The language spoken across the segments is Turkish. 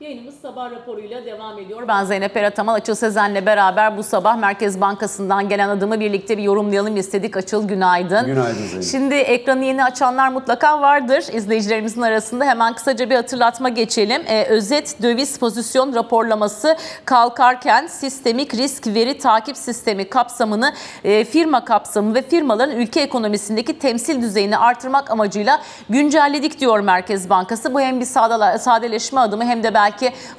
Yayınımız sabah raporuyla devam ediyor. Ben Zeynep Erataman, Açıl Sezen'le beraber bu sabah Merkez Bankası'ndan gelen adımı birlikte bir yorumlayalım istedik. Açıl günaydın. Günaydın Zeynep. Şimdi ekranı yeni açanlar mutlaka vardır izleyicilerimizin arasında. Hemen kısaca bir hatırlatma geçelim. Ee, özet döviz pozisyon raporlaması kalkarken sistemik risk veri takip sistemi kapsamını e, firma kapsamı ve firmaların ülke ekonomisindeki temsil düzeyini artırmak amacıyla güncelledik diyor Merkez Bankası. Bu hem bir sadala- sadeleşme adımı hem de belki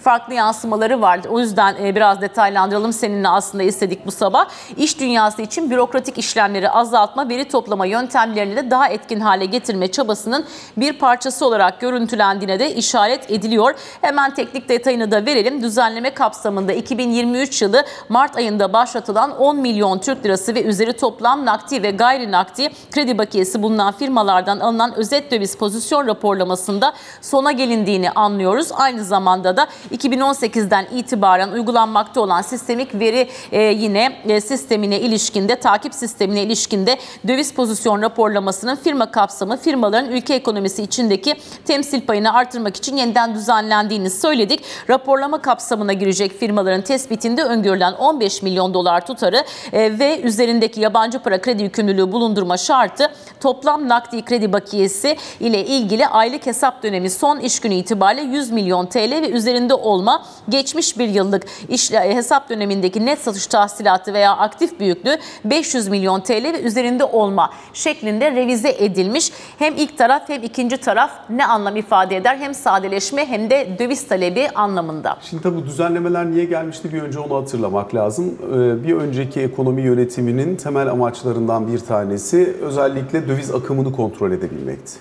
farklı yansımaları var. O yüzden e, biraz detaylandıralım seninle aslında istedik bu sabah. İş dünyası için bürokratik işlemleri azaltma, veri toplama yöntemlerini de daha etkin hale getirme çabasının bir parçası olarak görüntülendiğine de işaret ediliyor. Hemen teknik detayını da verelim. Düzenleme kapsamında 2023 yılı Mart ayında başlatılan 10 milyon Türk lirası ve üzeri toplam nakdi ve gayri nakdi kredi bakiyesi bulunan firmalardan alınan özet döviz pozisyon raporlamasında sona gelindiğini anlıyoruz. Aynı zamanda da 2018'den itibaren uygulanmakta olan sistemik veri e, yine e, sistemine ilişkinde, takip sistemine ilişkinde döviz pozisyon raporlamasının firma kapsamı, firmaların ülke ekonomisi içindeki temsil payını artırmak için yeniden düzenlendiğini söyledik. Raporlama kapsamına girecek firmaların tespitinde öngörülen 15 milyon dolar tutarı e, ve üzerindeki yabancı para kredi yükümlülüğü bulundurma şartı toplam nakdi kredi bakiyesi ile ilgili aylık hesap dönemi son iş günü itibariyle 100 milyon TL ve üzerinde olma geçmiş bir yıllık iş, e, hesap dönemindeki net satış tahsilatı veya aktif büyüklüğü 500 milyon TL ve üzerinde olma şeklinde revize edilmiş. Hem ilk taraf hem ikinci taraf ne anlam ifade eder? Hem sadeleşme hem de döviz talebi anlamında. Şimdi tabii bu düzenlemeler niye gelmişti bir önce onu hatırlamak lazım. Ee, Bir önceki ekonomi yönetiminin temel amaçlarından bir tanesi özellikle döviz akımını kontrol edebilmekti.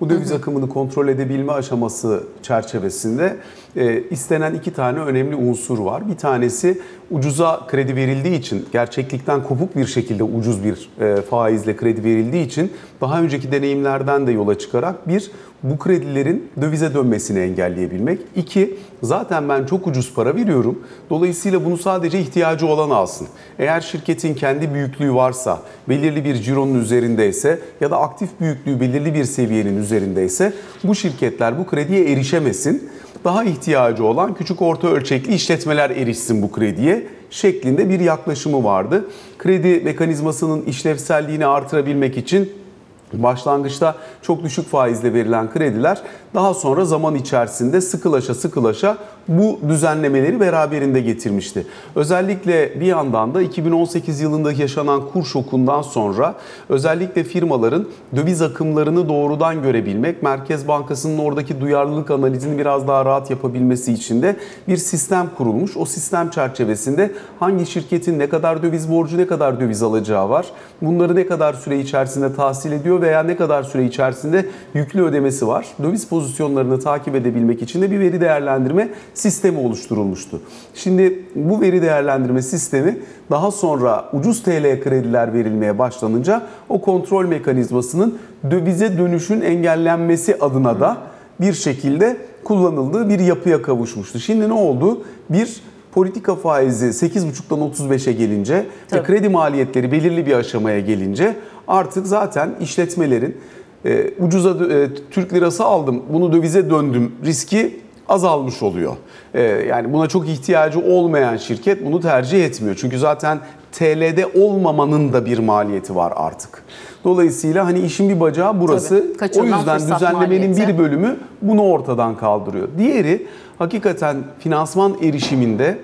Bu döviz akımını kontrol edebilme aşaması çerçevesinde e, istenen iki tane önemli unsur var. Bir tanesi ucuza kredi verildiği için, gerçeklikten kopuk bir şekilde ucuz bir e, faizle kredi verildiği için daha önceki deneyimlerden de yola çıkarak bir, bu kredilerin dövize dönmesini engelleyebilmek. İki, zaten ben çok ucuz para veriyorum. Dolayısıyla bunu sadece ihtiyacı olan alsın. Eğer şirketin kendi büyüklüğü varsa, belirli bir cironun üzerindeyse ya da aktif büyüklüğü belirli bir seviyenin üzerindeyse bu şirketler bu krediye erişemesin. Daha ihtiyacı olan küçük orta ölçekli işletmeler erişsin bu krediye şeklinde bir yaklaşımı vardı. Kredi mekanizmasının işlevselliğini artırabilmek için Başlangıçta çok düşük faizle verilen krediler daha sonra zaman içerisinde sıkılaşa sıkılaşa bu düzenlemeleri beraberinde getirmişti. Özellikle bir yandan da 2018 yılında yaşanan kur şokundan sonra özellikle firmaların döviz akımlarını doğrudan görebilmek, Merkez Bankası'nın oradaki duyarlılık analizini biraz daha rahat yapabilmesi için de bir sistem kurulmuş. O sistem çerçevesinde hangi şirketin ne kadar döviz borcu, ne kadar döviz alacağı var. Bunları ne kadar süre içerisinde tahsil ediyor veya ne kadar süre içerisinde yüklü ödemesi var. Döviz pozisyonlarını takip edebilmek için de bir veri değerlendirme sistemi oluşturulmuştu. Şimdi bu veri değerlendirme sistemi daha sonra ucuz TL krediler verilmeye başlanınca o kontrol mekanizmasının dövize dönüşün engellenmesi adına da bir şekilde kullanıldığı bir yapıya kavuşmuştu. Şimdi ne oldu? Bir politika faizi 8,5'dan 35'e gelince ve Tabii. kredi maliyetleri belirli bir aşamaya gelince artık zaten işletmelerin e, ucuza e, Türk lirası aldım, bunu dövize döndüm riski azalmış oluyor. E, yani buna çok ihtiyacı olmayan şirket bunu tercih etmiyor. Çünkü zaten TL'de olmamanın da bir maliyeti var artık. Dolayısıyla hani işin bir bacağı burası. Tabii, o yüzden düzenlemenin maliyeti. bir bölümü bunu ortadan kaldırıyor. Diğeri hakikaten finansman erişiminde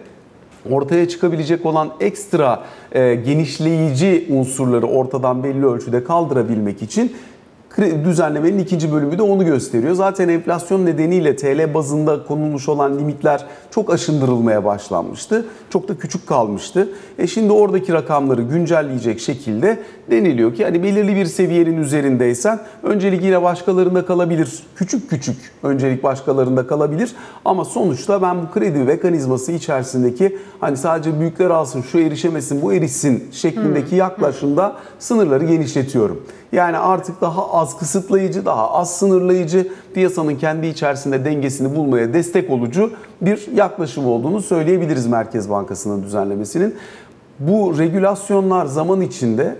ortaya çıkabilecek olan ekstra e, genişleyici unsurları ortadan belli ölçüde kaldırabilmek için düzenlemenin ikinci bölümü de onu gösteriyor. Zaten enflasyon nedeniyle TL bazında konulmuş olan limitler çok aşındırılmaya başlanmıştı. Çok da küçük kalmıştı. E şimdi oradaki rakamları güncelleyecek şekilde deniliyor ki hani belirli bir seviyenin üzerindeysen öncelik yine başkalarında kalabilir. Küçük küçük öncelik başkalarında kalabilir ama sonuçta ben bu kredi mekanizması içerisindeki hani sadece büyükler alsın, şu erişemesin, bu erişsin şeklindeki yaklaşımda sınırları genişletiyorum. Yani artık daha az kısıtlayıcı, daha az sınırlayıcı, piyasanın kendi içerisinde dengesini bulmaya destek olucu bir yaklaşım olduğunu söyleyebiliriz Merkez Bankası'nın düzenlemesinin. Bu regülasyonlar zaman içinde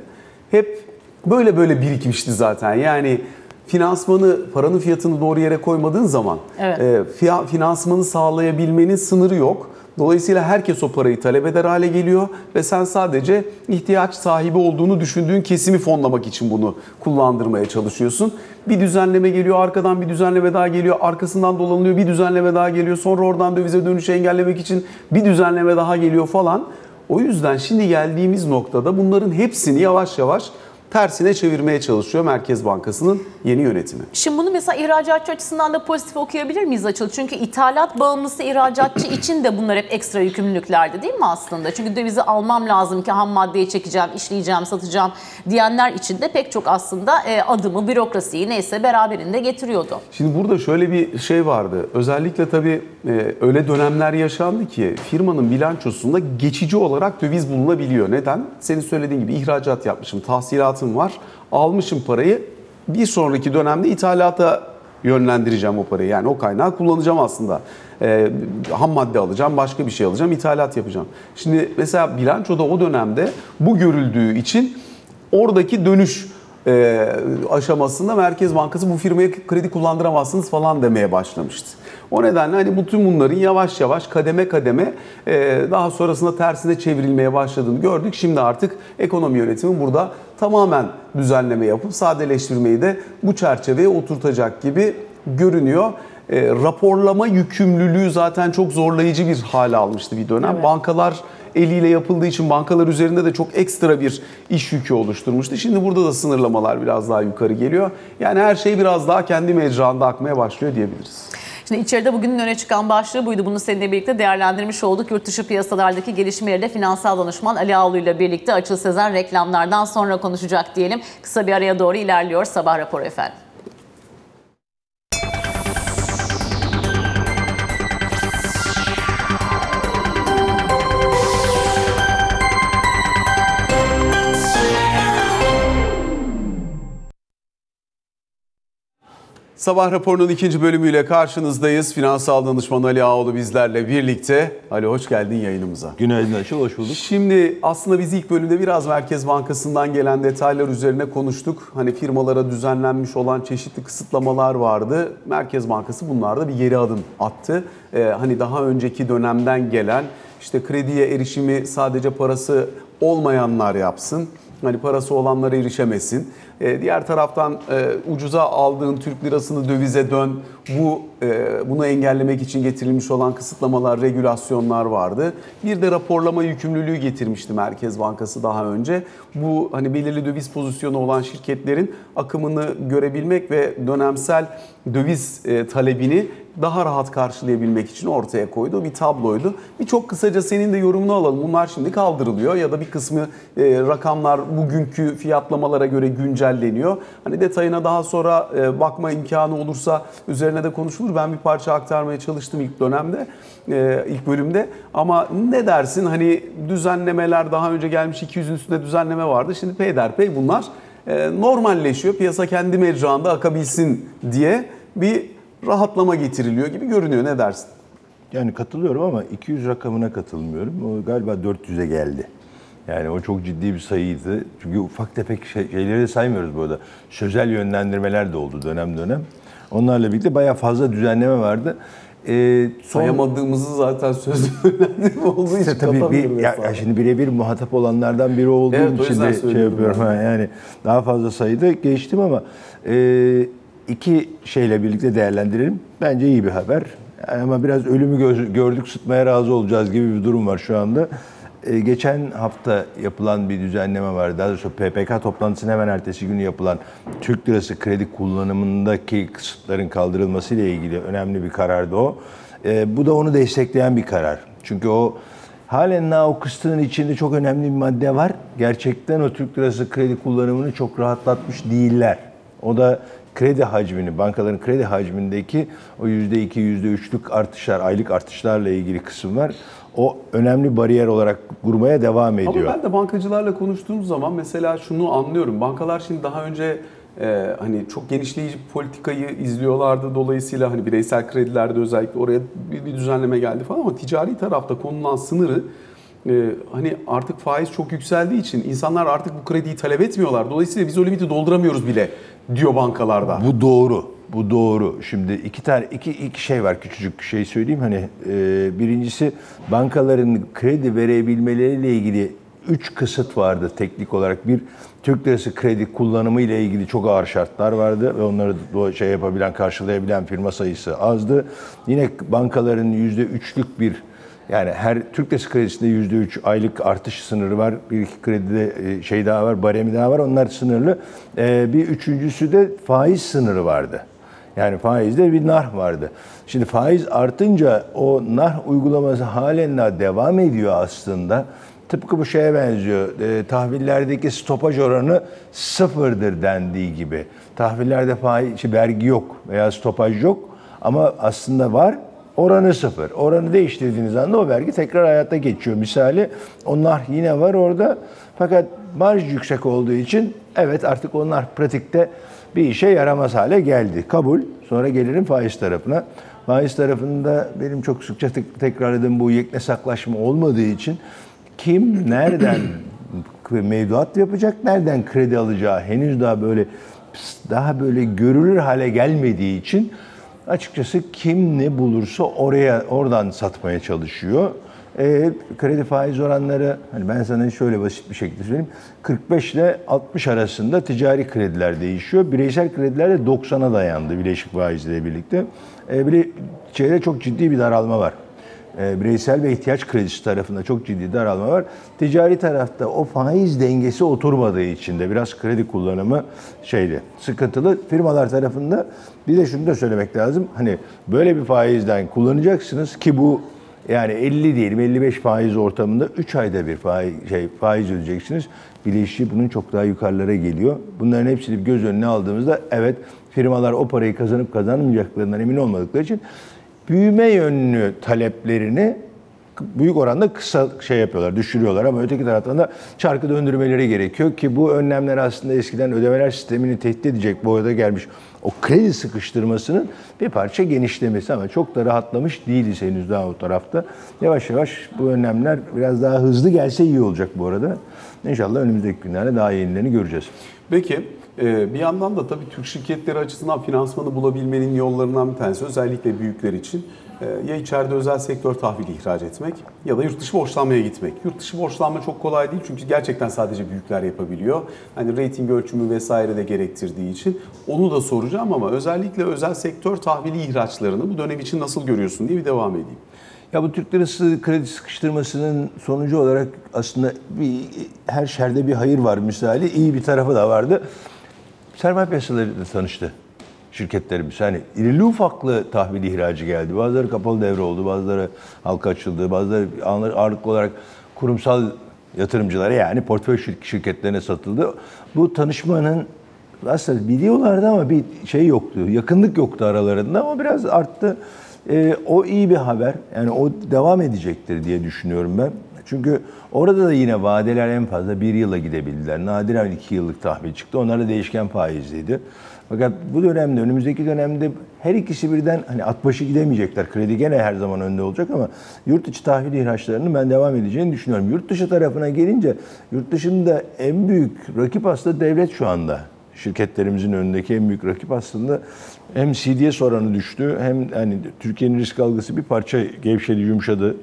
hep böyle böyle birikmişti zaten. Yani finansmanı, paranın fiyatını doğru yere koymadığın zaman Evet. e, finansmanı sağlayabilmenin sınırı yok. Dolayısıyla herkes o parayı talep eder hale geliyor ve sen sadece ihtiyaç sahibi olduğunu düşündüğün kesimi fonlamak için bunu kullandırmaya çalışıyorsun. Bir düzenleme geliyor, arkadan bir düzenleme daha geliyor, arkasından dolanıyor, bir düzenleme daha geliyor. Sonra oradan dövize dönüşü engellemek için bir düzenleme daha geliyor falan. O yüzden şimdi geldiğimiz noktada bunların hepsini yavaş yavaş tersine çevirmeye çalışıyor Merkez Bankası'nın yeni yönetimi. Şimdi bunu mesela ihracatçı açısından da pozitif okuyabilir miyiz Açıl? Çünkü ithalat bağımlısı ihracatçı için de bunlar hep ekstra yükümlülüklerdi değil mi aslında? Çünkü dövizi almam lazım ki ham maddeyi çekeceğim, işleyeceğim, satacağım diyenler için de pek çok aslında e, adımı, bürokrasiyi neyse beraberinde getiriyordu. Şimdi burada şöyle bir şey vardı. Özellikle tabii e, öyle dönemler yaşandı ki firmanın bilançosunda geçici olarak döviz bulunabiliyor. Neden? Senin söylediğin gibi ihracat yapmışım, tahsilatım var, almışım parayı. Bir sonraki dönemde ithalata yönlendireceğim o parayı. Yani o kaynağı kullanacağım aslında. E, ham madde alacağım, başka bir şey alacağım, ithalat yapacağım. Şimdi mesela bilançoda o dönemde bu görüldüğü için oradaki dönüş e, aşamasında Merkez Bankası bu firmaya kredi kullandıramazsınız falan demeye başlamıştı. O nedenle hani bütün bunların yavaş yavaş kademe kademe e, daha sonrasında tersine çevrilmeye başladığını gördük. Şimdi artık ekonomi yönetimi burada tamamen düzenleme yapıp sadeleştirmeyi de bu çerçeveye oturtacak gibi görünüyor. E, raporlama yükümlülüğü zaten çok zorlayıcı bir hale almıştı bir dönem. Evet. Bankalar eliyle yapıldığı için bankalar üzerinde de çok ekstra bir iş yükü oluşturmuştu. Şimdi burada da sınırlamalar biraz daha yukarı geliyor. Yani her şey biraz daha kendi mecranda akmaya başlıyor diyebiliriz. Şimdi içeride bugünün öne çıkan başlığı buydu. Bunu seninle birlikte değerlendirmiş olduk. Yurt dışı piyasalardaki gelişmeleri de finansal danışman Ali Ağulu ile birlikte Açıl Sezen reklamlardan sonra konuşacak diyelim. Kısa bir araya doğru ilerliyor sabah raporu efendim. Sabah raporunun ikinci bölümüyle karşınızdayız. Finansal danışman Ali Ağoğlu bizlerle birlikte. Ali hoş geldin yayınımıza. Günaydın Açıl, hoş bulduk. Şimdi aslında biz ilk bölümde biraz Merkez Bankası'ndan gelen detaylar üzerine konuştuk. Hani firmalara düzenlenmiş olan çeşitli kısıtlamalar vardı. Merkez Bankası bunlarda bir geri adım attı. Ee, hani daha önceki dönemden gelen işte krediye erişimi sadece parası olmayanlar yapsın. Hani parası olanlara erişemesin. Ee, diğer taraftan e, ucuza aldığın Türk lirasını dövize dön. Bu e, bunu engellemek için getirilmiş olan kısıtlamalar, regülasyonlar vardı. Bir de raporlama yükümlülüğü getirmişti Merkez Bankası daha önce. Bu hani belirli döviz pozisyonu olan şirketlerin akımını görebilmek ve dönemsel döviz e, talebini daha rahat karşılayabilmek için ortaya koyduğu bir tabloydu. Bir çok kısaca senin de yorumunu alalım. Bunlar şimdi kaldırılıyor ya da bir kısmı e, rakamlar bugünkü fiyatlamalara göre güncelleniyor. Hani detayına daha sonra e, bakma imkanı olursa üzerine de konuşulur. Ben bir parça aktarmaya çalıştım ilk dönemde, e, ilk bölümde. Ama ne dersin hani düzenlemeler daha önce gelmiş 200'ün üstünde düzenleme vardı. Şimdi peyderpey bunlar e, normalleşiyor. Piyasa kendi mecranda akabilsin diye bir rahatlama getiriliyor gibi görünüyor. Ne dersin? Yani katılıyorum ama 200 rakamına katılmıyorum. O galiba 400'e geldi. Yani o çok ciddi bir sayıydı. Çünkü ufak tefek şey- şeyleri de saymıyoruz bu arada. Sözel yönlendirmeler de oldu dönem dönem. Onlarla birlikte bayağı fazla düzenleme vardı. Ee, son- Sayamadığımızı zaten sözlü önemli olduğu için tabii bir, ya, ya şimdi birebir muhatap olanlardan biri olduğum Evet, için de şey yapıyorum. ben. Yani daha fazla sayıda geçtim ama e, iki şeyle birlikte değerlendirelim. Bence iyi bir haber. Ama biraz ölümü gö- gördük sıtmaya razı olacağız gibi bir durum var şu anda. E, geçen hafta yapılan bir düzenleme var. Daha doğrusu PPK toplantısının hemen ertesi günü yapılan Türk lirası kredi kullanımındaki kısıtların kaldırılması ile ilgili önemli bir karardı o. E, bu da onu destekleyen bir karar. Çünkü o halen daha o kısıtın içinde çok önemli bir madde var. Gerçekten o Türk lirası kredi kullanımını çok rahatlatmış değiller. O da kredi hacmini, bankaların kredi hacmindeki o %2, %3'lük artışlar, aylık artışlarla ilgili kısım var. O önemli bariyer olarak durmaya devam ediyor. Ama ben de bankacılarla konuştuğum zaman mesela şunu anlıyorum. Bankalar şimdi daha önce e, hani çok genişleyici politikayı izliyorlardı. Dolayısıyla hani bireysel kredilerde özellikle oraya bir, bir düzenleme geldi falan ama ticari tarafta konulan sınırı e, hani artık faiz çok yükseldiği için insanlar artık bu krediyi talep etmiyorlar. Dolayısıyla biz o limiti dolduramıyoruz bile diyor bankalarda. Bu doğru. Bu doğru. Şimdi iki tane iki, iki şey var küçücük şey söyleyeyim hani e, birincisi bankaların kredi verebilmeleriyle ilgili üç kısıt vardı teknik olarak. Bir Türk lirası kredi kullanımı ile ilgili çok ağır şartlar vardı ve onları şey yapabilen, karşılayabilen firma sayısı azdı. Yine bankaların yüzde üçlük bir yani her Türk lirası kredisinde yüzde üç aylık artış sınırı var. Bir iki kredide e, şey daha var, baremi daha var. Onlar sınırlı. E, Bir üçüncüsü de faiz sınırı vardı. Yani faizde bir nar vardı. Şimdi faiz artınca o nar uygulaması halen daha devam ediyor aslında. Tıpkı bu şeye benziyor. E, tahvillerdeki stopaj oranı sıfırdır dendiği gibi. Tahvillerde faiz, şey, vergi yok veya stopaj yok ama aslında var. Oranı sıfır. Oranı değiştirdiğiniz anda o vergi tekrar hayata geçiyor. Misali onlar yine var orada. Fakat marj yüksek olduğu için evet artık onlar pratikte bir işe yaramaz hale geldi. Kabul. Sonra gelirim faiz tarafına. Faiz tarafında benim çok sıkça tek- tekrarladığım bu yeknesaklaşma olmadığı için kim nereden mevduat yapacak, nereden kredi alacağı henüz daha böyle daha böyle görülür hale gelmediği için açıkçası kim ne bulursa oraya oradan satmaya çalışıyor. E, kredi faiz oranları hani ben sana şöyle basit bir şekilde söyleyeyim. 45 ile 60 arasında ticari krediler değişiyor. Bireysel krediler de 90'a dayandı bileşik faizle birlikte. E, bile çok ciddi bir daralma var. E, bireysel ve ihtiyaç kredisi tarafında çok ciddi daralma var. Ticari tarafta o faiz dengesi oturmadığı için de biraz kredi kullanımı şeydi, sıkıntılı. Firmalar tarafında bir de şunu da söylemek lazım. Hani böyle bir faizden kullanacaksınız ki bu yani 50 diyelim 55 faiz ortamında 3 ayda bir faiz, şey, faiz ödeyeceksiniz. Bileşiği bunun çok daha yukarılara geliyor. Bunların hepsini göz önüne aldığımızda evet firmalar o parayı kazanıp kazanamayacaklarından emin olmadıkları için büyüme yönlü taleplerini büyük oranda kısa şey yapıyorlar, düşürüyorlar ama öteki taraftan da çarkı döndürmeleri gerekiyor ki bu önlemler aslında eskiden ödemeler sistemini tehdit edecek boyuta gelmiş o kredi sıkıştırmasının bir parça genişlemesi ama çok da rahatlamış değiliz henüz daha o tarafta. Yavaş yavaş bu önlemler biraz daha hızlı gelse iyi olacak bu arada. İnşallah önümüzdeki günlerde daha yenilerini göreceğiz. Peki bir yandan da tabii Türk şirketleri açısından finansmanı bulabilmenin yollarından bir tanesi özellikle büyükler için e, ya içeride özel sektör tahvili ihraç etmek ya da yurt dışı borçlanmaya gitmek. Yurt dışı borçlanma çok kolay değil çünkü gerçekten sadece büyükler yapabiliyor. Hani reyting ölçümü vesaire de gerektirdiği için onu da soracağım ama özellikle özel sektör tahvili ihraçlarını bu dönem için nasıl görüyorsun diye bir devam edeyim. Ya bu Türk lirası kredi sıkıştırmasının sonucu olarak aslında bir her şerde bir hayır var misali. iyi bir tarafı da vardı. Sermaye piyasalarıyla tanıştı şirketlerimiz. Hani irili ufaklı tahvil ihracı geldi. Bazıları kapalı devre oldu, bazıları halka açıldı, bazıları ağırlıklı olarak kurumsal yatırımcılara yani portföy şir- şirketlerine satıldı. Bu tanışmanın aslında biliyorlardı ama bir şey yoktu, yakınlık yoktu aralarında ama biraz arttı. Ee, o iyi bir haber. Yani o devam edecektir diye düşünüyorum ben. Çünkü orada da yine vadeler en fazla bir yıla gidebildiler. Nadiren iki yıllık tahvil çıktı. Onlar da değişken faizliydi. Fakat bu dönemde, önümüzdeki dönemde her ikisi birden hani at başı gidemeyecekler. Kredi gene her zaman önde olacak ama yurt içi tahvil ihraçlarının ben devam edeceğini düşünüyorum. Yurt dışı tarafına gelince yurt dışında en büyük rakip aslında devlet şu anda şirketlerimizin önündeki en büyük rakip aslında hem CDS oranı düştü hem hani Türkiye'nin risk algısı bir parça gevşedi, yumuşadı,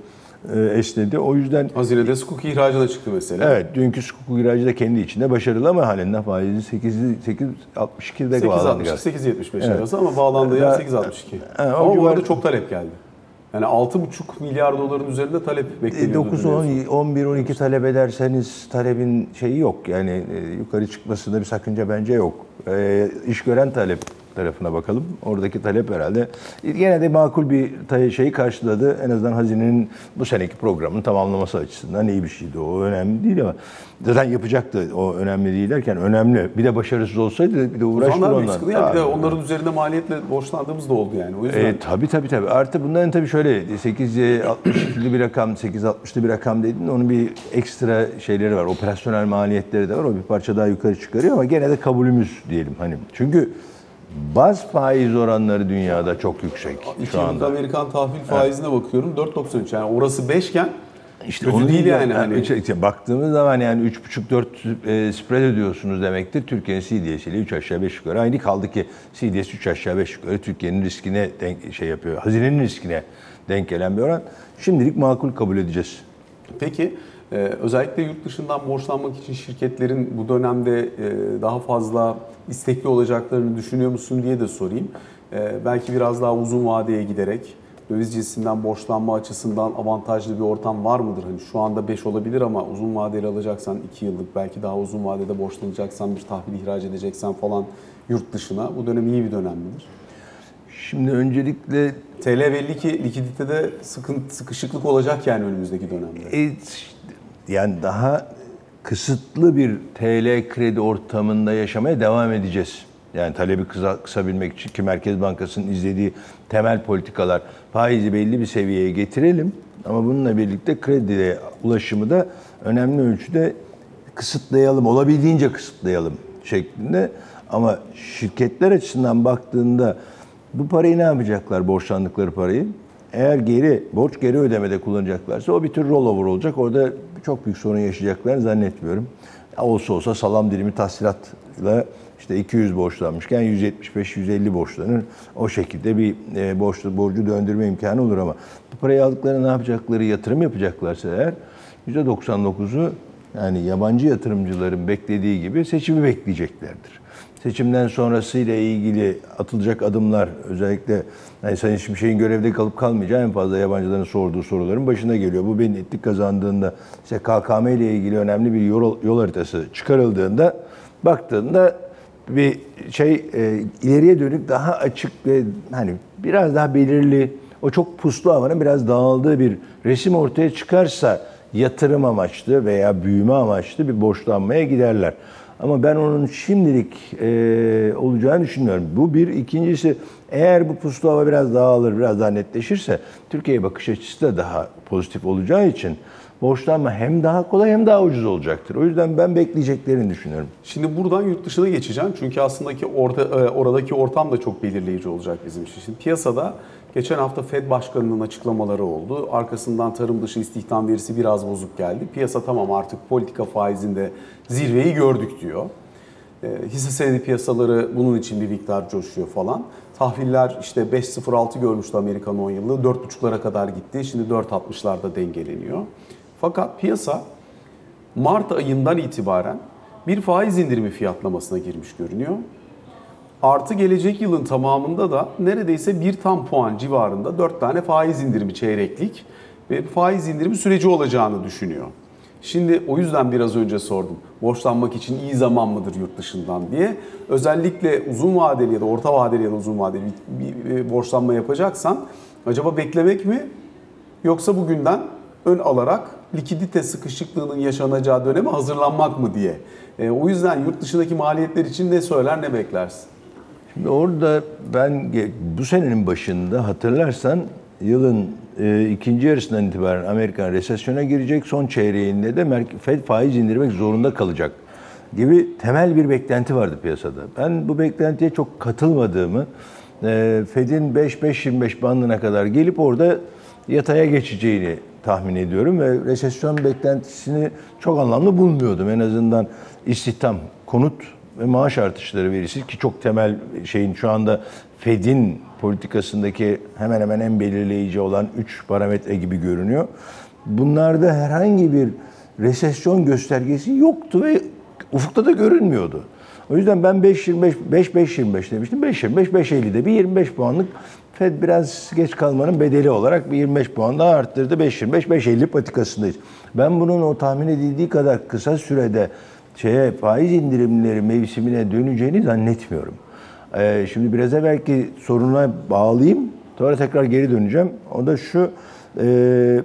esnedi. O yüzden Hazine'de sukuk ihracına çıktı mesela. evet dünkü sukuk ihracı da kendi içinde başarılı ama halen faizi 8 8.62'de bağlandı. 8.60-8.75 arası ama bağlandığı yer Ya- 8.62. Ha, o ama civar- arada çok talep geldi. Yani 6,5 milyar doların üzerinde talep bekleniyordu. 9, biliyorsun. 10, 11, 12 talep ederseniz talebin şeyi yok. Yani e, yukarı çıkmasında bir sakınca bence yok. E, iş gören talep tarafına bakalım. Oradaki talep herhalde yine de makul bir şeyi karşıladı. En azından hazinenin bu seneki programın tamamlaması açısından iyi bir şeydi. O önemli değil ama zaten yapacaktı. O önemli değil derken önemli. Bir de başarısız olsaydı bir de büyük ondan. sıkıntı. Yani bir de onların üzerinde maliyetle borçlandığımız da oldu yani. O yüzden E, tabii tabii tabii. Artı bunların tabii şöyle 8.62'li bir rakam, 8.60'lı bir rakam dedin. Onun bir ekstra şeyleri var. Operasyonel maliyetleri de var. O bir parça daha yukarı çıkarıyor ama gene de kabulümüz diyelim. Hani çünkü baz faiz oranları dünyada çok yüksek şu yıllık anda. Amerikan tahvil faizine bakıyorum 4.93 yani orası 5 iken İşte Kötü değil yani hani. işte- işte baktığımız zaman yani 3,5-4 e, spread ödüyorsunuz demektir. Türkiye'nin CDS ile 3 aşağı 5 yukarı. Aynı kaldı ki CDS 3 aşağı 5 yukarı Türkiye'nin riskine denk şey yapıyor. Hazinenin riskine denk gelen bir oran. Şimdilik makul kabul edeceğiz. Peki e, özellikle yurt dışından borçlanmak için şirketlerin bu dönemde e, daha fazla istekli olacaklarını düşünüyor musun diye de sorayım. E, belki biraz daha uzun vadeye giderek döviz cinsinden borçlanma açısından avantajlı bir ortam var mıdır? Hani şu anda 5 olabilir ama uzun vadeli alacaksan 2 yıllık belki daha uzun vadede borçlanacaksan bir tahvil ihraç edeceksen falan yurt dışına bu dönem iyi bir dönem midir? Şimdi öncelikle TL belli ki likiditede sıkıntı, sıkışıklık olacak yani önümüzdeki dönemde. E, yani daha kısıtlı bir TL kredi ortamında yaşamaya devam edeceğiz. Yani talebi kısa, kısabilmek için ki Merkez Bankası'nın izlediği temel politikalar faizi belli bir seviyeye getirelim. Ama bununla birlikte krediye ulaşımı da önemli ölçüde kısıtlayalım, olabildiğince kısıtlayalım şeklinde. Ama şirketler açısından baktığında bu parayı ne yapacaklar borçlandıkları parayı? Eğer geri borç geri ödemede kullanacaklarsa o bir tür rollover olacak. Orada çok büyük sorun yaşayacaklarını zannetmiyorum. Olsa olsa salam dilimi tahsilatla işte 200 borçlanmışken 175-150 borçlanır. O şekilde bir e, borç, borcu döndürme imkanı olur ama bu parayı aldıkları ne yapacakları yatırım yapacaklarsa eğer %99'u yani yabancı yatırımcıların beklediği gibi seçimi bekleyeceklerdir. Seçimden sonrasıyla ilgili atılacak adımlar özellikle yani Sayın Şimşek'in görevde kalıp kalmayacağı en fazla yabancıların sorduğu soruların başına geliyor. Bu netlik kazandığında işte KKM ile ilgili önemli bir yol, yol haritası çıkarıldığında baktığında bir şey e, ileriye dönük daha açık ve hani biraz daha belirli o çok puslu havanın biraz dağıldığı bir resim ortaya çıkarsa yatırım amaçlı veya büyüme amaçlı bir borçlanmaya giderler. Ama ben onun şimdilik e, olacağını düşünmüyorum. Bu bir. ikincisi eğer bu puslu hava biraz dağılır, biraz daha netleşirse Türkiye'ye bakış açısı da daha pozitif olacağı için borçlanma hem daha kolay hem daha ucuz olacaktır. O yüzden ben bekleyeceklerini düşünüyorum. Şimdi buradan yurt dışına geçeceğim. Çünkü aslında ki orada, e, oradaki ortam da çok belirleyici olacak bizim için. Şimdi piyasada geçen hafta Fed Başkanı'nın açıklamaları oldu. Arkasından tarım dışı istihdam verisi biraz bozuk geldi. Piyasa tamam artık politika faizinde zirveyi gördük diyor. E, hisse senedi piyasaları bunun için bir miktar coşuyor falan. Tahviller işte 5.06 görmüştü Amerikan 10 yıllığı. 4.5'lara kadar gitti. Şimdi 4.60'larda dengeleniyor. Fakat piyasa Mart ayından itibaren bir faiz indirimi fiyatlamasına girmiş görünüyor. Artı gelecek yılın tamamında da neredeyse bir tam puan civarında 4 tane faiz indirimi çeyreklik ve faiz indirimi süreci olacağını düşünüyor. Şimdi o yüzden biraz önce sordum. Borçlanmak için iyi zaman mıdır yurt dışından diye. Özellikle uzun vadeli ya da orta vadeli ya da uzun vadeli bir, bir, bir borçlanma yapacaksan acaba beklemek mi yoksa bugünden ön alarak likidite sıkışıklığının yaşanacağı döneme hazırlanmak mı diye. E, o yüzden yurt dışındaki maliyetler için ne söyler ne beklersin? Şimdi orada ben bu senenin başında hatırlarsan yılın e, ikinci yarısından itibaren Amerikan resesyona girecek. Son çeyreğinde de Fed faiz indirmek zorunda kalacak gibi temel bir beklenti vardı piyasada. Ben bu beklentiye çok katılmadığımı, e, Fed'in 5-5-25 bandına kadar gelip orada yataya geçeceğini tahmin ediyorum ve resesyon beklentisini çok anlamlı bulmuyordum. En azından istihdam, konut ve maaş artışları verisi ki çok temel şeyin şu anda Fed'in politikasındaki hemen hemen en belirleyici olan 3 parametre gibi görünüyor. Bunlarda herhangi bir resesyon göstergesi yoktu ve ufukta da görünmüyordu. O yüzden ben 5.25 5.5.25 demiştim. 5.25 5.50'de bir 25 puanlık Fed biraz geç kalmanın bedeli olarak bir 25 puan daha arttırdı. 5.25 5.50 patikasındayız. Ben bunun o tahmin edildiği kadar kısa sürede şeye faiz indirimleri mevsimine döneceğini zannetmiyorum. Ee, şimdi biraz evvelki soruna bağlayayım. Sonra tekrar geri döneceğim. O da şu, e,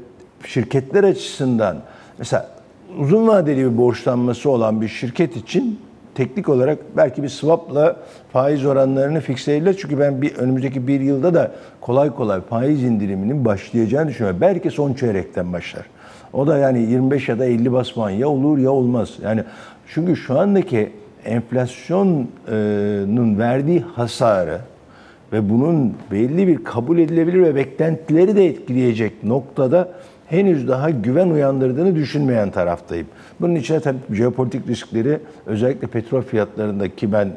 şirketler açısından mesela uzun vadeli bir borçlanması olan bir şirket için teknik olarak belki bir swap'la faiz oranlarını fiksleyebilir. Çünkü ben bir önümüzdeki bir yılda da kolay kolay faiz indiriminin başlayacağını düşünüyorum. Belki son çeyrekten başlar. O da yani 25 ya da 50 bas ya olur ya olmaz. Yani çünkü şu andaki enflasyonun verdiği hasarı ve bunun belli bir kabul edilebilir ve beklentileri de etkileyecek noktada henüz daha güven uyandırdığını düşünmeyen taraftayım. Bunun içine tabii jeopolitik riskleri özellikle petrol fiyatlarında ki ben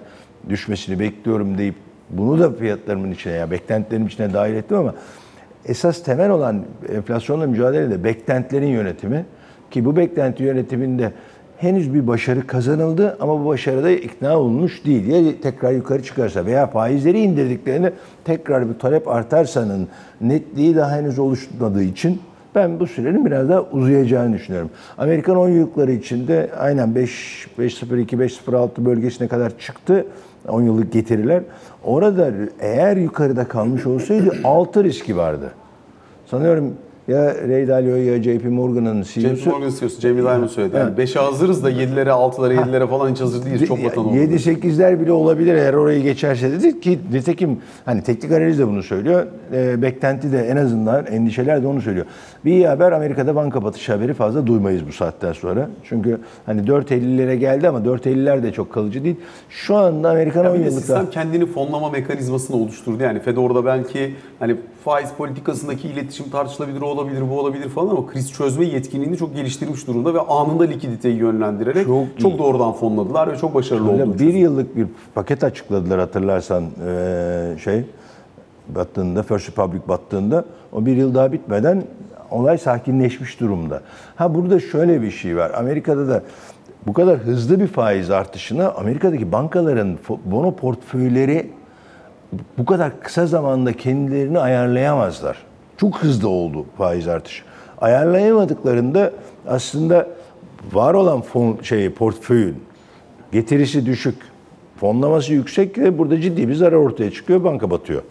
düşmesini bekliyorum deyip bunu da fiyatlarımın içine ya beklentilerim içine dahil ettim ama esas temel olan enflasyonla mücadelede beklentilerin yönetimi ki bu beklenti yönetiminde henüz bir başarı kazanıldı ama bu başarıda ikna olmuş değil. Ya tekrar yukarı çıkarsa veya faizleri indirdiklerinde tekrar bir talep artarsanın netliği daha henüz oluşmadığı için ben bu sürenin biraz daha uzayacağını düşünüyorum. Amerikan 10 yıllıkları içinde aynen 5 5.02 5.06 bölgesine kadar çıktı 10 yıllık getiriler. Orada eğer yukarıda kalmış olsaydı 6 riski vardı. Sanıyorum ya Ray Dalio ya JP Morgan'ın JP CEO'su Morgan istiyorsun. Jamie Dimon söyledi. Yani 5'e hazırız da 7'lere, 6'lara, 7'lere falan hiç hazır değiliz. Çok vatan oldu. 7-8'ler bile olabilir eğer orayı geçerse dedi ki nitekim hani teknik analiz de bunu söylüyor. E, beklenti de en azından endişeler de onu söylüyor. Bir iyi haber Amerika'da banka batışı haberi fazla duymayız bu saatten sonra. Çünkü hani 4.50'lere geldi ama 4.50'ler de çok kalıcı değil. Şu anda Amerikan 10 Yani bir de yıllıkta sistem kendini fonlama mekanizmasını oluşturdu. Yani Fed orada belki hani faiz politikasındaki iletişim tartışılabilir, o olabilir, bu olabilir falan ama kriz çözme yetkinliğini çok geliştirmiş durumda ve anında likiditeyi yönlendirerek Çok çok, iyi. doğrudan fonladılar ve çok başarılı oldu. bir yıllık bir paket açıkladılar hatırlarsan eee, şey battığında First Republic battığında o bir yıl daha bitmeden olay sakinleşmiş durumda. Ha burada şöyle bir şey var. Amerika'da da bu kadar hızlı bir faiz artışına Amerika'daki bankaların bono portföyleri bu kadar kısa zamanda kendilerini ayarlayamazlar. Çok hızlı oldu faiz artışı. Ayarlayamadıklarında aslında var olan fon şey portföyün getirisi düşük, fonlaması yüksek ve burada ciddi bir zarar ortaya çıkıyor, banka batıyor.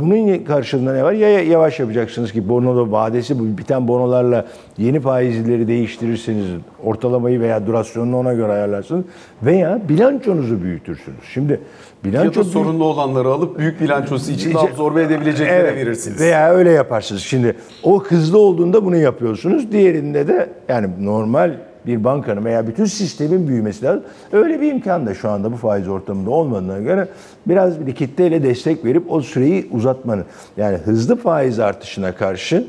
Bunun karşılığında ne var? Ya yavaş yapacaksınız ki bono vadesi bu biten bonolarla yeni faizleri değiştirirseniz ortalamayı veya durasyonunu ona göre ayarlarsınız veya bilançonuzu büyütürsünüz. Şimdi Ya bilanço da sorunlu olanları alıp büyük bilançosu için de absorbe edebileceklere Evet, verirsiniz. Veya öyle yaparsınız. Şimdi o hızlı olduğunda bunu yapıyorsunuz. Diğerinde de yani normal bir bankanın veya bütün sistemin büyümesi lazım. Öyle bir imkan da şu anda bu faiz ortamında olmadığına göre biraz bir likiditeyle destek verip o süreyi uzatmanın yani hızlı faiz artışına karşı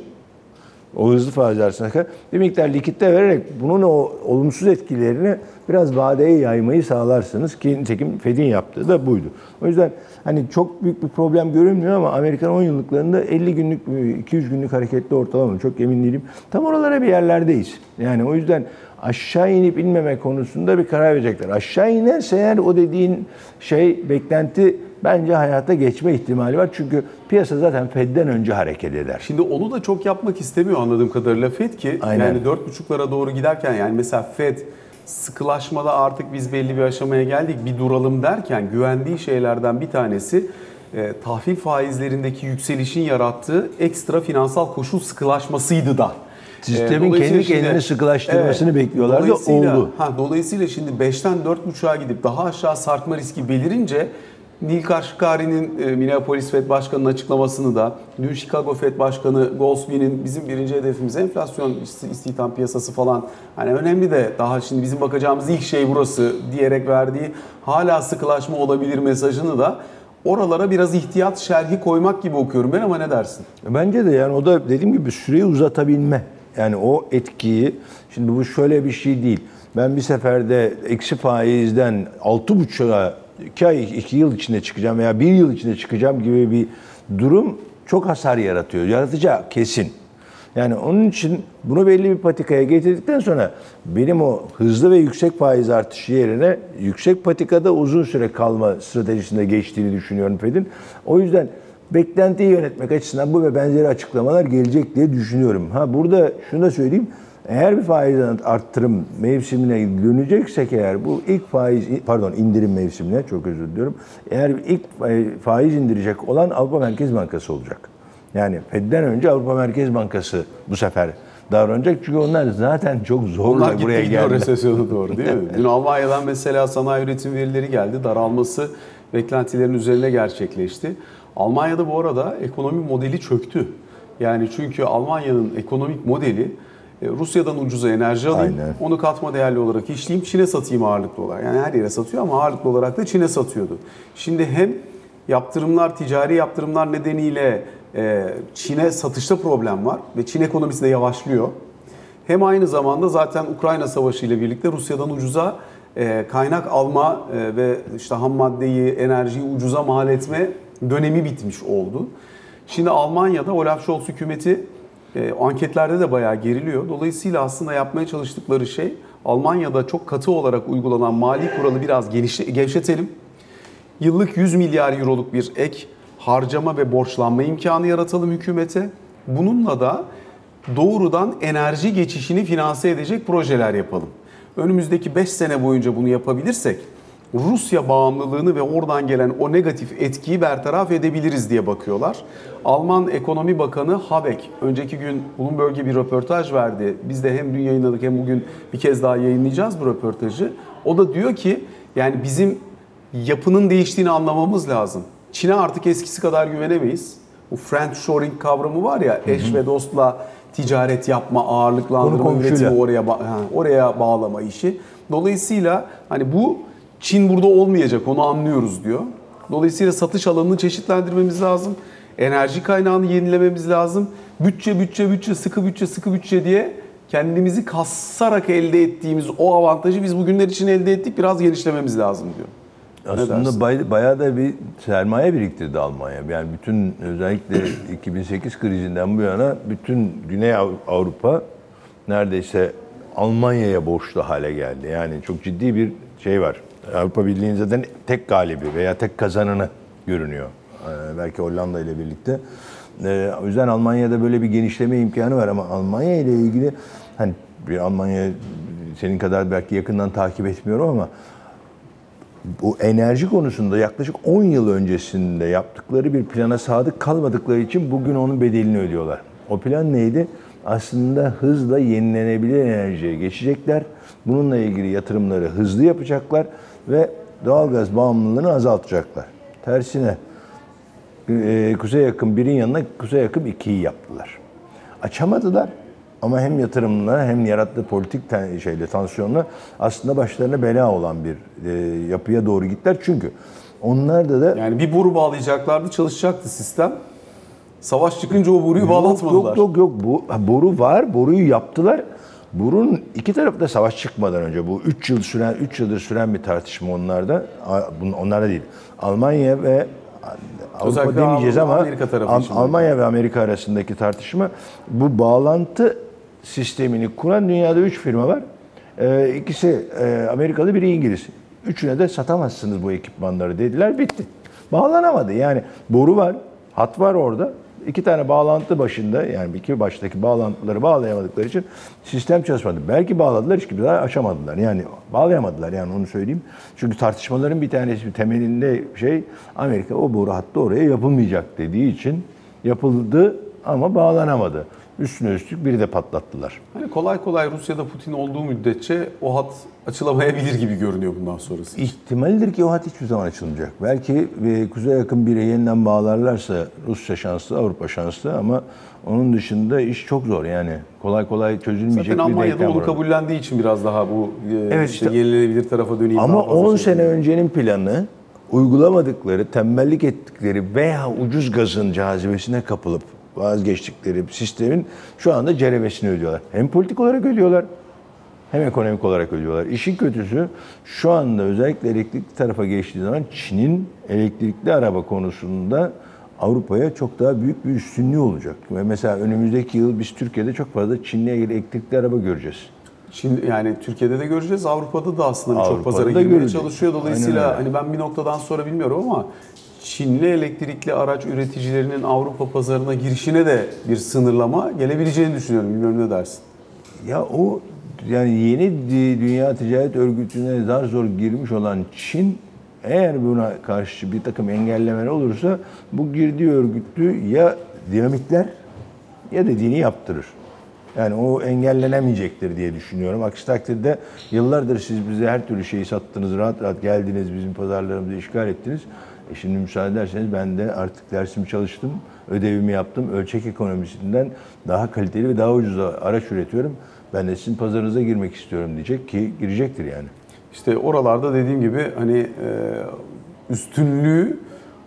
o hızlı faiz karşı bir miktar likitte vererek bunun o olumsuz etkilerini biraz vadeye yaymayı sağlarsınız ki nitekim Fed'in yaptığı da buydu. O yüzden hani çok büyük bir problem görünmüyor ama Amerikan 10 yıllıklarında 50 günlük 200 günlük hareketli ortalama çok emin değilim. Tam oralara bir yerlerdeyiz. Yani o yüzden aşağı inip inmeme konusunda bir karar verecekler. Aşağı inerse eğer o dediğin şey beklenti bence hayata geçme ihtimali var. Çünkü piyasa zaten Fed'den önce hareket eder. Şimdi onu da çok yapmak istemiyor anladığım kadarıyla Fed ki Aynen. yani 4.5'lara doğru giderken yani mesela Fed sıkılaşmada artık biz belli bir aşamaya geldik bir duralım derken güvendiği şeylerden bir tanesi e, tahvil faizlerindeki yükselişin yarattığı ekstra finansal koşul sıkılaşmasıydı da. Sistemin E, dolayısıyla kendi kendini sıkılaştırmasını bekliyorlardı, dolayısıyla- oldu. Ha, dolayısıyla şimdi 5'ten 4.5'a gidip daha aşağı sarkma riski belirince Nil Kashkari'nin e, Minneapolis Fed Başkanı'nın açıklamasını da dün Chicago Fed Başkanı Goldsby'nin bizim birinci hedefimiz enflasyon istihdam piyasası falan hani önemli de daha şimdi bizim bakacağımız ilk şey burası diyerek verdiği hala sıkılaşma olabilir mesajını da oralara biraz ihtiyat şerhi koymak gibi okuyorum ben ama ne dersin? Bence de yani o da dediğim gibi süreyi uzatabilme. Yani o etkiyi, şimdi bu şöyle bir şey değil. Ben bir seferde eksi faizden 6,5'a 2 ay, 2 yıl içinde çıkacağım veya 1 yıl içinde çıkacağım gibi bir durum çok hasar yaratıyor. Yaratacağı kesin. Yani onun için bunu belli bir patikaya getirdikten sonra benim o hızlı ve yüksek faiz artışı yerine yüksek patikada uzun süre kalma stratejisinde geçtiğini düşünüyorum Fed'in. O yüzden beklentiyi yönetmek açısından bu ve benzeri açıklamalar gelecek diye düşünüyorum. Ha burada şunu da söyleyeyim. Eğer bir faiz arttırım mevsimine döneceksek eğer bu ilk faiz pardon indirim mevsimine çok özür diliyorum. Eğer ilk faiz indirecek olan Avrupa Merkez Bankası olacak. Yani Fed'den önce Avrupa Merkez Bankası bu sefer davranacak. Çünkü onlar zaten çok zorla Onlar buraya geldiler. resesyona doğru değil mi? Dün Almanya'dan mesela sanayi üretim verileri geldi. Daralması beklentilerin üzerine gerçekleşti. Almanya'da bu arada ekonomi modeli çöktü. Yani çünkü Almanya'nın ekonomik modeli Rusya'dan ucuza enerji alayım, Aynen. onu katma değerli olarak işleyeyim, Çin'e satayım ağırlıklı olarak. Yani her yere satıyor ama ağırlıklı olarak da Çin'e satıyordu. Şimdi hem yaptırımlar, ticari yaptırımlar nedeniyle e, Çin'e satışta problem var ve Çin ekonomisi de yavaşlıyor. Hem aynı zamanda zaten Ukrayna Savaşı ile birlikte Rusya'dan ucuza e, kaynak alma e, ve işte ham maddeyi, enerjiyi ucuza mal etme dönemi bitmiş oldu. Şimdi Almanya'da Olaf Scholz hükümeti e, anketlerde de bayağı geriliyor. Dolayısıyla aslında yapmaya çalıştıkları şey Almanya'da çok katı olarak uygulanan mali kuralı biraz gevşetelim. Yıllık 100 milyar euroluk bir ek harcama ve borçlanma imkanı yaratalım hükümete. Bununla da doğrudan enerji geçişini finanse edecek projeler yapalım. Önümüzdeki 5 sene boyunca bunu yapabilirsek Rusya bağımlılığını ve oradan gelen o negatif etkiyi bertaraf edebiliriz diye bakıyorlar. Alman Ekonomi Bakanı Habeck önceki gün Bloomberg'e bir röportaj verdi. Biz de hem dün yayınladık hem bugün bir kez daha yayınlayacağız bu röportajı. O da diyor ki yani bizim yapının değiştiğini anlamamız lazım. Çin'e artık eskisi kadar güvenemeyiz. Bu friend shoring kavramı var ya eş ve dostla ticaret yapma, ağırlıklandırma, üretimi oraya ba- ha, oraya bağlama işi. Dolayısıyla hani bu Çin burada olmayacak onu anlıyoruz diyor. Dolayısıyla satış alanını çeşitlendirmemiz lazım. Enerji kaynağını yenilememiz lazım. Bütçe, bütçe, bütçe, sıkı bütçe, sıkı bütçe diye kendimizi kassarak elde ettiğimiz o avantajı biz bugünler için elde ettik. Biraz genişlememiz lazım diyor. Aslında bay- bayağı da bir sermaye biriktirdi Almanya. Yani bütün özellikle 2008 krizinden bu yana bütün Güney Av- Avrupa neredeyse Almanya'ya borçlu hale geldi. Yani çok ciddi bir şey var. Avrupa Birliği'nin zaten tek galibi veya tek kazananı görünüyor. Ee, belki Hollanda ile birlikte. Ee, o yüzden Almanya'da böyle bir genişleme imkanı var ama Almanya ile ilgili hani bir Almanya senin kadar belki yakından takip etmiyorum ama bu enerji konusunda yaklaşık 10 yıl öncesinde yaptıkları bir plana sadık kalmadıkları için bugün onun bedelini ödüyorlar. O plan neydi? Aslında hızla yenilenebilir enerjiye geçecekler. Bununla ilgili yatırımları hızlı yapacaklar ve doğalgaz bağımlılığını azaltacaklar. Tersine e, Kuzey Yakın 1'in yanına Kuzey Yakın 2'yi yaptılar. Açamadılar ama hem yatırımla hem yarattığı politik ten- şeyle tansiyonla aslında başlarına bela olan bir e, yapıya doğru gittiler. Çünkü onlarda da Yani bir boru bağlayacaklardı, çalışacaktı sistem. Savaş çıkınca o boruyu Yok, bağlatmadılar. Yok yok yok bu boru var. Boruyu yaptılar. Borunun iki tarafı da savaş çıkmadan önce bu 3 yıl süren 3 yıldır süren bir tartışma onlarda. Onlarda değil. Almanya ve Avrupa Özellikle demeyeceğiz ama Amerika tarafı. Almanya ve Amerika arasındaki tartışma bu bağlantı sistemini kuran dünyada 3 firma var. Ee, ikisi e, Amerikalı, biri İngiliz. Üçüne de satamazsınız bu ekipmanları dediler, bitti. Bağlanamadı. Yani boru var, hat var orada. İki tane bağlantı başında yani iki baştaki bağlantıları bağlayamadıkları için sistem çalışmadı. Belki bağladılar hiçbir daha açamadılar. Yani bağlayamadılar yani onu söyleyeyim. Çünkü tartışmaların bir tanesi temelinde şey Amerika o boru hattı oraya yapılmayacak dediği için yapıldı ama bağlanamadı. Üstüne üstlük biri de patlattılar. Hani kolay kolay Rusya'da Putin olduğu müddetçe o hat açılamayabilir gibi görünüyor bundan sonrası. İhtimalidir ki o hat hiçbir zaman açılmayacak. Belki e, kuzey yakın bire yeniden bağlarlarsa Rusya şanslı, Avrupa şanslı ama onun dışında iş çok zor yani. Kolay kolay çözülmeyecek Zaten bir Almanya'da onu kabullendiği için biraz daha bu e, Evet, işte işte- yenilenebilir tarafa döneyim. Ama daha fazla 10 şey sene yapayım. öncenin planı uygulamadıkları, tembellik ettikleri veya ucuz gazın cazibesine kapılıp vazgeçtikleri sistemin şu anda ceremesini ödüyorlar. Hem politik olarak ödüyorlar hem ekonomik olarak ödüyorlar. İşin kötüsü şu anda özellikle elektrikli tarafa geçtiği zaman Çin'in elektrikli araba konusunda Avrupa'ya çok daha büyük bir üstünlüğü olacak. Ve mesela önümüzdeki yıl biz Türkiye'de çok fazla Çin'le ilgili elektrikli araba göreceğiz. Şimdi yani Türkiye'de de göreceğiz, Avrupa'da da aslında birçok pazara girmeye çalışıyor. Dolayısıyla hani ben bir noktadan sonra bilmiyorum ama Çinli elektrikli araç üreticilerinin Avrupa pazarına girişine de bir sınırlama gelebileceğini düşünüyorum. Bilmiyorum ne dersin? Ya o yani yeni Dünya Ticaret Örgütü'ne zar zor girmiş olan Çin eğer buna karşı bir takım engellemeler olursa bu girdiği örgütü ya dinamitler ya dediğini yaptırır. Yani o engellenemeyecektir diye düşünüyorum. Aksi takdirde yıllardır siz bize her türlü şeyi sattınız, rahat rahat geldiniz, bizim pazarlarımızı işgal ettiniz. E şimdi müsaade ederseniz ben de artık dersimi çalıştım, ödevimi yaptım. Ölçek ekonomisinden daha kaliteli ve daha ucuz araç üretiyorum. Ben de sizin pazarınıza girmek istiyorum diyecek ki girecektir yani. İşte oralarda dediğim gibi hani e, üstünlüğü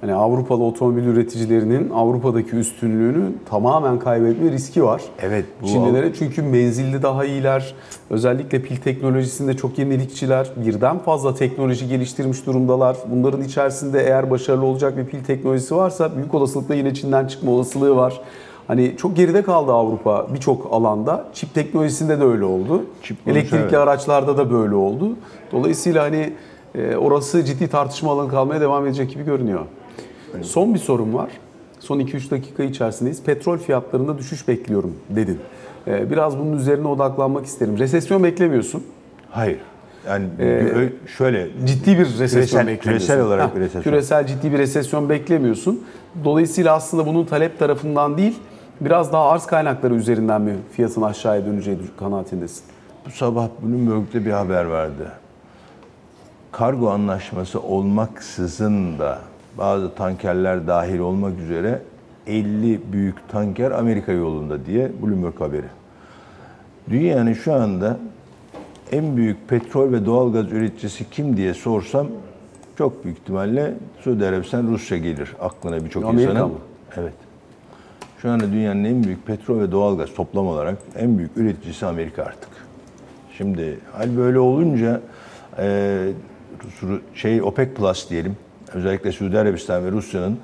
Hani Avrupalı otomobil üreticilerinin Avrupa'daki üstünlüğünü tamamen kaybetme riski var. Evet, bu- Çinlilere çünkü menzilde daha iyiler. Özellikle pil teknolojisinde çok yenilikçiler. Birden fazla teknoloji geliştirmiş durumdalar. Bunların içerisinde eğer başarılı olacak bir pil teknolojisi varsa büyük olasılıkla yine Çin'den çıkma olasılığı var. Hani çok geride kaldı Avrupa birçok alanda. Çip teknolojisinde de öyle oldu. Çip Elektrikli evet. araçlarda da böyle oldu. Dolayısıyla hani e, orası ciddi tartışma alanı kalmaya devam edecek gibi görünüyor. Son bir sorum var. Son 2-3 dakika içerisindeyiz. Petrol fiyatlarında düşüş bekliyorum dedin. E, Biraz bunun üzerine odaklanmak isterim. Resesyon beklemiyorsun. Hayır. Yani Ee, şöyle Ciddi bir resesyon Küresel- beklemiyorsun. küresel olarak Heh, bir resesyon. Küresel ciddi bir resesyon beklemiyorsun. Dolayısıyla aslında bunun talep tarafından değil, biraz daha arz kaynakları üzerinden mi fiyatın aşağıya döneceği kanaatindesin? bu sabah Bloomberg'de bir haber vardı. Kargo anlaşması olmaksızın da bazı tankerler dahil olmak üzere 50 büyük tanker Amerika yolunda diye Bloomberg haberi. Dünyanın şu anda en büyük petrol ve doğalgaz üreticisi kim diye sorsam çok büyük ihtimalle Suudi Arabistan, Rusya gelir aklına birçok Amerika insanın. mı? Evet. Şu anda dünyanın en büyük petrol ve doğalgaz toplam olarak en büyük üreticisi Amerika artık. Şimdi hal böyle olunca e, şey OPEC Plus diyelim özellikle Suudi Arabistan ve Rusya'nın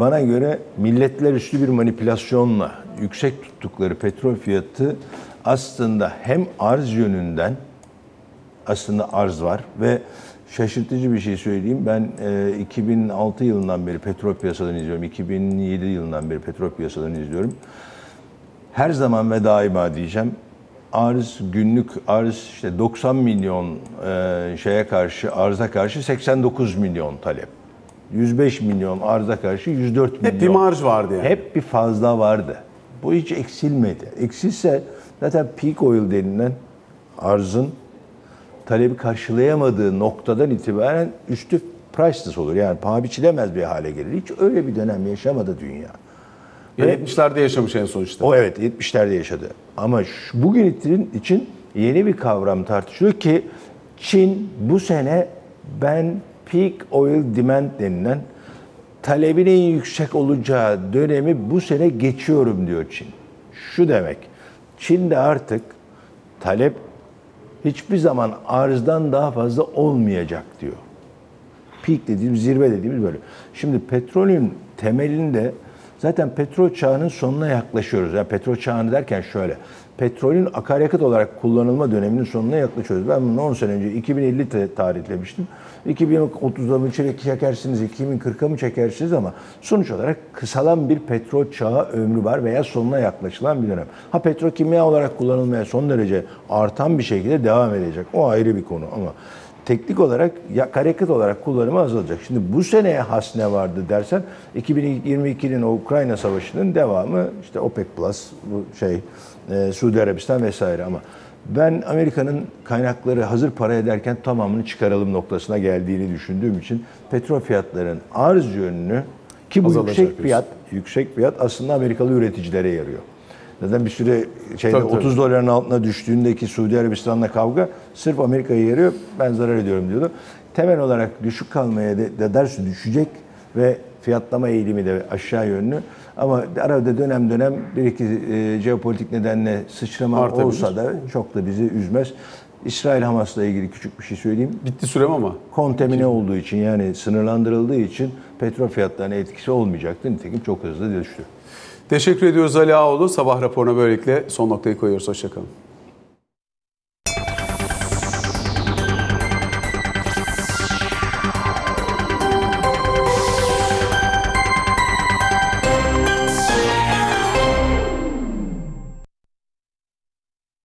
bana göre milletler üstü bir manipülasyonla yüksek tuttukları petrol fiyatı aslında hem arz yönünden aslında arz var ve şaşırtıcı bir şey söyleyeyim. Ben e, 2006 yılından beri petrol piyasalarını izliyorum. 2007 yılından beri petrol piyasalarını izliyorum. Her zaman ve daima diyeceğim. Arz günlük arz işte 90 milyon e, şeye karşı arza karşı 89 milyon talep. 105 milyon arza karşı 104 milyon. Hep bir marj vardı yani. Hep bir fazla vardı. Bu hiç eksilmedi. Eksilse zaten peak oil denilen arzın talebi karşılayamadığı noktadan itibaren üstü priceless olur. Yani paha biçilemez bir hale gelir. Hiç öyle bir dönem yaşamadı dünya. Yani 70'lerde yaşamış en son işte. O evet 70'lerde yaşadı. Ama şu, bugün için yeni bir kavram tartışılıyor ki Çin bu sene ben peak oil demand denilen talebin en yüksek olacağı dönemi bu sene geçiyorum diyor Çin. Şu demek, Çin'de artık talep hiçbir zaman arzdan daha fazla olmayacak diyor. Peak dediğimiz, zirve dediğimiz böyle. Şimdi petrolün temelinde zaten petrol çağının sonuna yaklaşıyoruz. Yani petrol çağını derken şöyle. Petrolün akaryakıt olarak kullanılma döneminin sonuna yaklaşıyoruz. Ben bunu 10 sene önce 2050 te- tarihlemiştim. 2030'da mı çek- çekersiniz, 2040'a mı çekersiniz ama sonuç olarak kısalan bir petrol çağı ömrü var veya sonuna yaklaşılan bir dönem. Ha petrokimya olarak kullanılmaya son derece artan bir şekilde devam edecek. O ayrı bir konu ama teknik olarak ya akaryakıt olarak kullanımı azalacak. Şimdi bu seneye has ne vardı dersen 2022'nin o Ukrayna Savaşı'nın devamı işte OPEC Plus bu şey e, Suudi Arabistan vesaire ama ben Amerika'nın kaynakları hazır para ederken tamamını çıkaralım noktasına geldiğini düşündüğüm için petrol fiyatlarının arz yönünü ki bu Azalacak yüksek fiyat yüksek fiyat aslında Amerikalı üreticilere yarıyor. Zaten bir süre şeyde Tabii, tabii. 30 doların altına düştüğündeki Suudi Arabistan'la kavga sırf Amerika'yı yarıyor. Ben zarar ediyorum diyordu. Temel olarak düşük kalmaya de, de dersi düşecek ve fiyatlama eğilimi de aşağı yönlü. Ama arada dönem dönem bir iki e, jeopolitik nedenle sıçrama Artabilir. olsa da çok da bizi üzmez. İsrail Hamas'la ilgili küçük bir şey söyleyeyim. Bitti sürem ama. Kontamine olduğu için yani sınırlandırıldığı için petrol fiyatlarına etkisi olmayacaktı. Nitekim çok hızlı düştü. Teşekkür ediyoruz Ali Ağoğlu. Sabah raporuna böylelikle son noktayı koyuyoruz. Hoşçakalın.